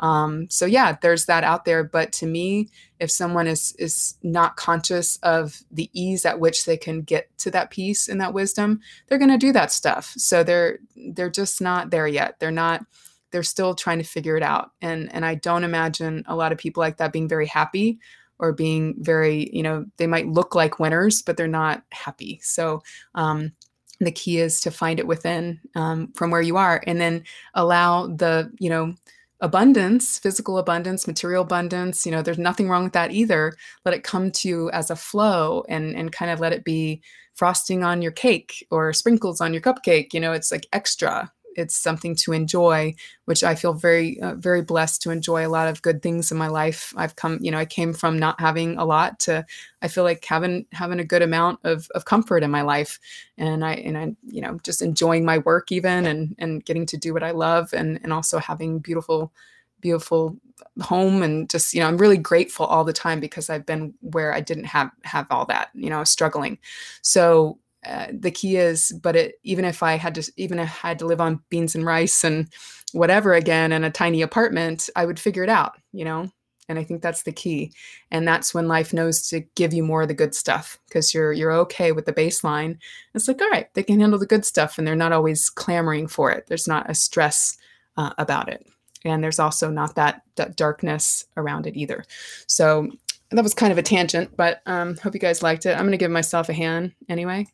Um, so yeah there's that out there. But to me if someone is is not conscious of the ease at which they can get to that peace and that wisdom they're going to do that stuff. So they're they're just not there yet. They're not they're still trying to figure it out. And and i don't imagine a lot of people like that being very happy or being very, you know, they might look like winners, but they're not happy. So, um, the key is to find it within um, from where you are and then allow the, you know, abundance, physical abundance, material abundance, you know, there's nothing wrong with that either. Let it come to you as a flow and and kind of let it be frosting on your cake or sprinkles on your cupcake, you know, it's like extra it's something to enjoy which i feel very uh, very blessed to enjoy a lot of good things in my life. I've come you know i came from not having a lot to i feel like having having a good amount of, of comfort in my life. And i and i you know just enjoying my work even and and getting to do what i love and and also having beautiful beautiful home and just you know i'm really grateful all the time because i've been where i didn't have have all that you know struggling. So uh, the key is but it even if i had to even if i had to live on beans and rice and whatever again in a tiny apartment i would figure it out you know? And i think that's the key. And that's when life knows to give you more of the good stuff because you're you're okay with the baseline. It's like all right they can handle the good stuff and they're not always clamoring for it. There's not a stress uh, about it. And there's also not that, that darkness around it either. So that was kind of a tangent but um hope you guys liked it. I'm going to give myself a hand anyway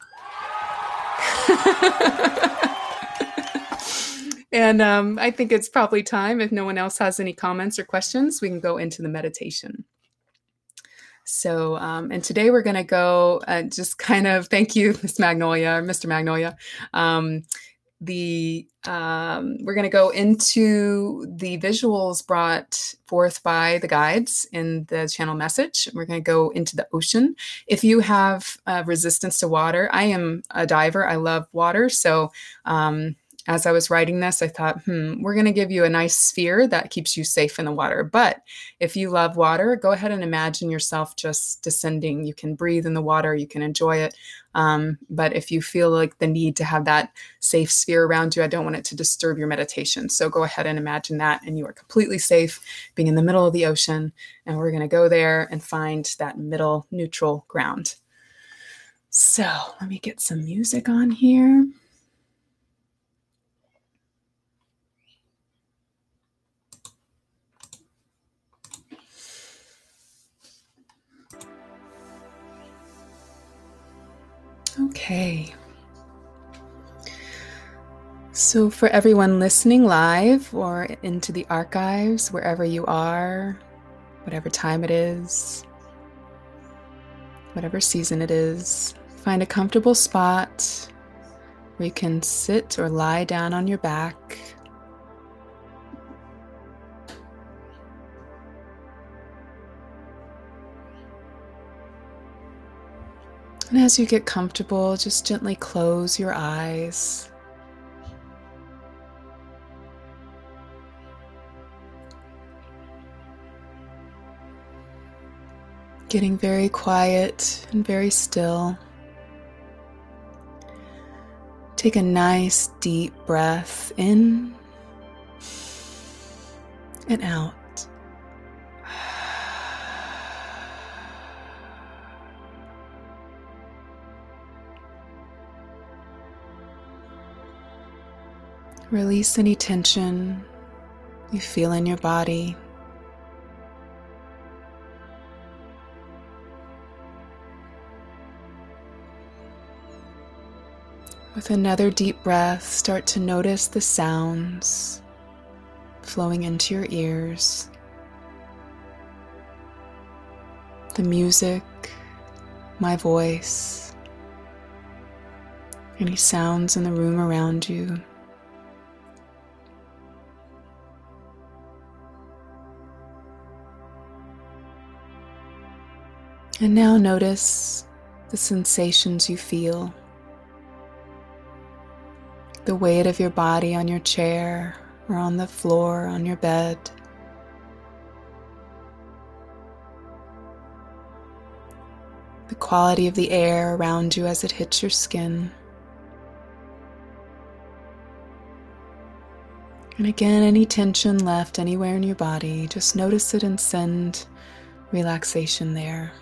and um, I think it's probably time, if no one else has any comments or questions, we can go into the meditation. So, um, and today we're going to go uh, just kind of thank you, Miss Magnolia or Mr. Magnolia. Um, the um, we're going to go into the visuals brought forth by the guides in the channel message. We're going to go into the ocean. If you have uh, resistance to water, I am a diver. I love water, so um, as I was writing this, I thought, hmm, we're going to give you a nice sphere that keeps you safe in the water. But if you love water, go ahead and imagine yourself just descending. You can breathe in the water, you can enjoy it. Um, but if you feel like the need to have that safe sphere around you, I don't want it to disturb your meditation. So go ahead and imagine that, and you are completely safe being in the middle of the ocean. And we're going to go there and find that middle neutral ground. So let me get some music on here. So, for everyone listening live or into the archives, wherever you are, whatever time it is, whatever season it is, find a comfortable spot where you can sit or lie down on your back. And as you get comfortable, just gently close your eyes. Getting very quiet and very still. Take a nice deep breath in and out. Release any tension you feel in your body. With another deep breath, start to notice the sounds flowing into your ears, the music, my voice, any sounds in the room around you. And now notice the sensations you feel. The weight of your body on your chair or on the floor on your bed. The quality of the air around you as it hits your skin. And again, any tension left anywhere in your body, just notice it and send relaxation there.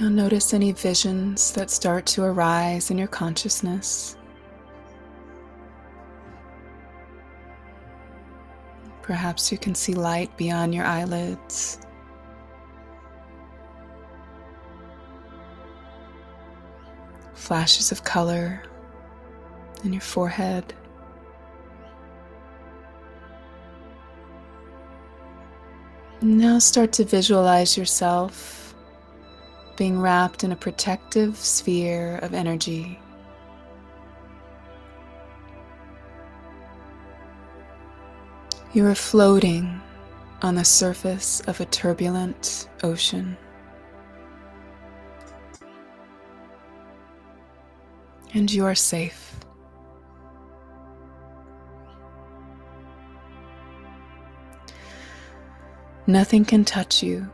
Now notice any visions that start to arise in your consciousness. Perhaps you can see light beyond your eyelids. Flashes of color in your forehead. Now start to visualize yourself being wrapped in a protective sphere of energy. You are floating on the surface of a turbulent ocean. And you are safe. Nothing can touch you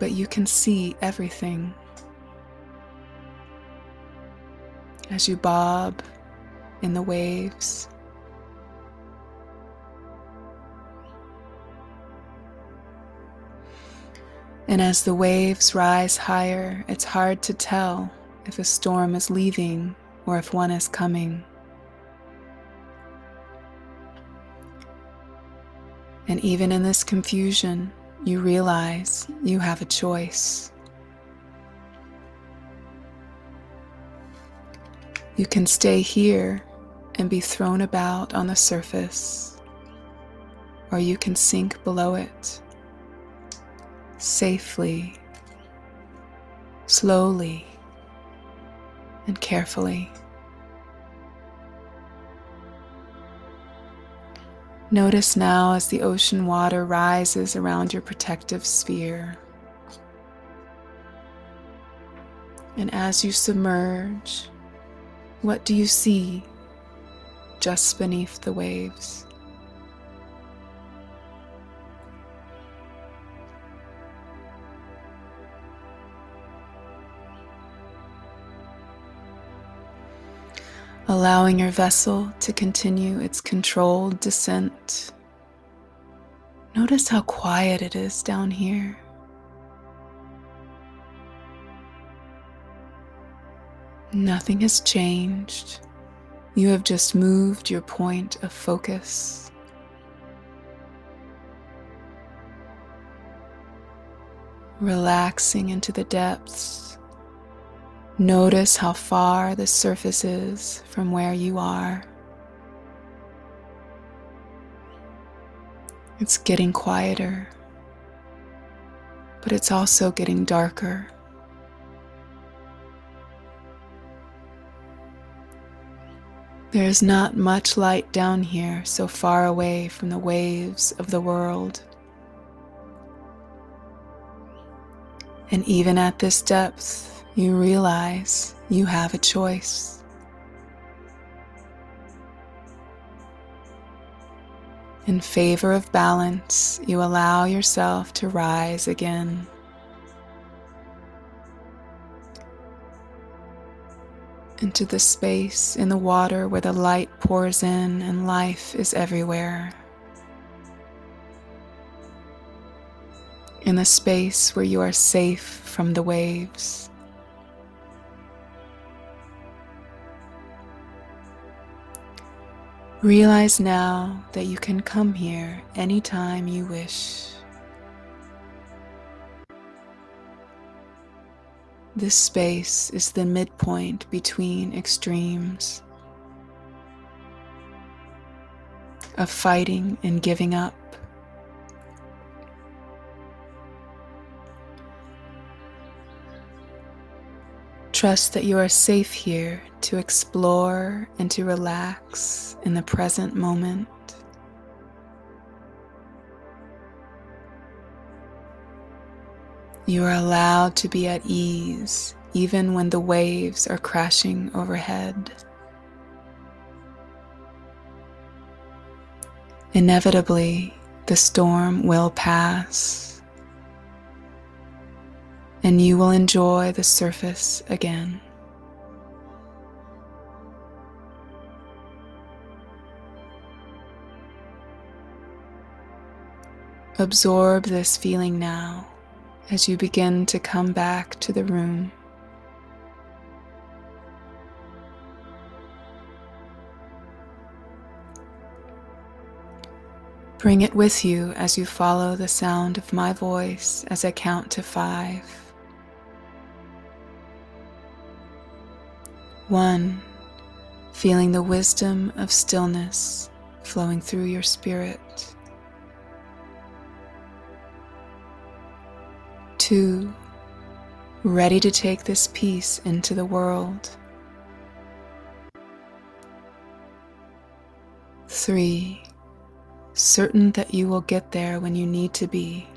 but you can see everything. As you bob in the waves, And as the waves rise higher, it's hard to tell if a storm is leaving or if one is coming. And even in this confusion, you realize you have a choice. You can stay here and be thrown about on the surface, or you can sink below it safely, slowly, and carefully. Notice now as the ocean water rises around your protective sphere. And as you submerge, what do you see just beneath the waves? Allowing your vessel to continue its controlled descent. Notice how quiet it is down here. Nothing has changed. You have just moved your point of focus. Relaxing into the depths Notice how far the surface is from where you are. It's getting quieter, but it's also getting darker. There is not much light down here, so far away from the waves of the world. And even at this depth, you realize you have a choice. In favor of balance, you allow yourself to rise again. Into the space in the water where the light pours in and life is everywhere. In the space where you are safe from the waves. Realize now that you can come here anytime you wish. This space is the midpoint between extremes of fighting and giving up. Trust that you are safe here to explore and to relax in the present moment. You are allowed to be at ease even when the waves are crashing overhead. Inevitably, the storm will pass, and you will enjoy the surface again. Absorb this feeling now as you begin to come back to the room. Bring it with you as you follow the sound of my voice as I count to five. One, feeling the wisdom of stillness flowing through your spirit. Two, ready to take this peace into the world. Three, certain that you will get there when you need to be,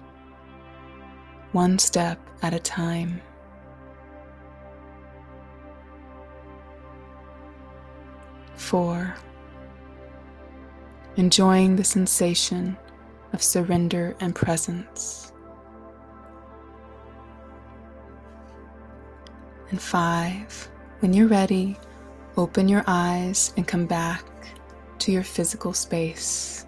one step at a time. Four, enjoying the sensation of surrender and presence. And five, when you're ready, open your eyes and come back to your physical space.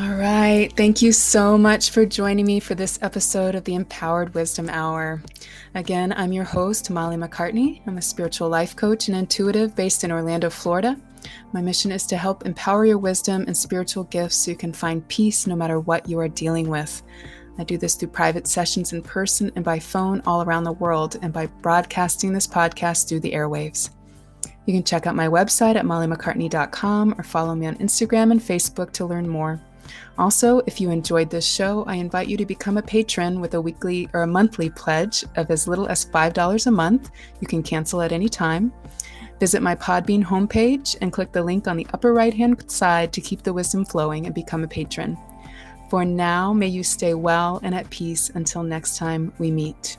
All right. Thank you so much for joining me for this episode of the Empowered Wisdom Hour. Again, I'm your host, Molly MacCartney. I'm a spiritual life coach and intuitive based in Orlando, Florida. My mission is to help empower your wisdom and spiritual gifts so you can find peace no matter what you are dealing with. I do this through private sessions in person and by phone all around the world, and by broadcasting this podcast through the airwaves. You can check out my website at mollymaccartney.com or follow me on Instagram and Facebook to learn more. Also, if you enjoyed this show, I invite you to become a patron with a weekly or a monthly pledge of as little as $5 a month. You can cancel at any time. Visit my Podbean homepage and click the link on the upper right hand side to keep the wisdom flowing and become a patron. For now, may you stay well and at peace until next time we meet.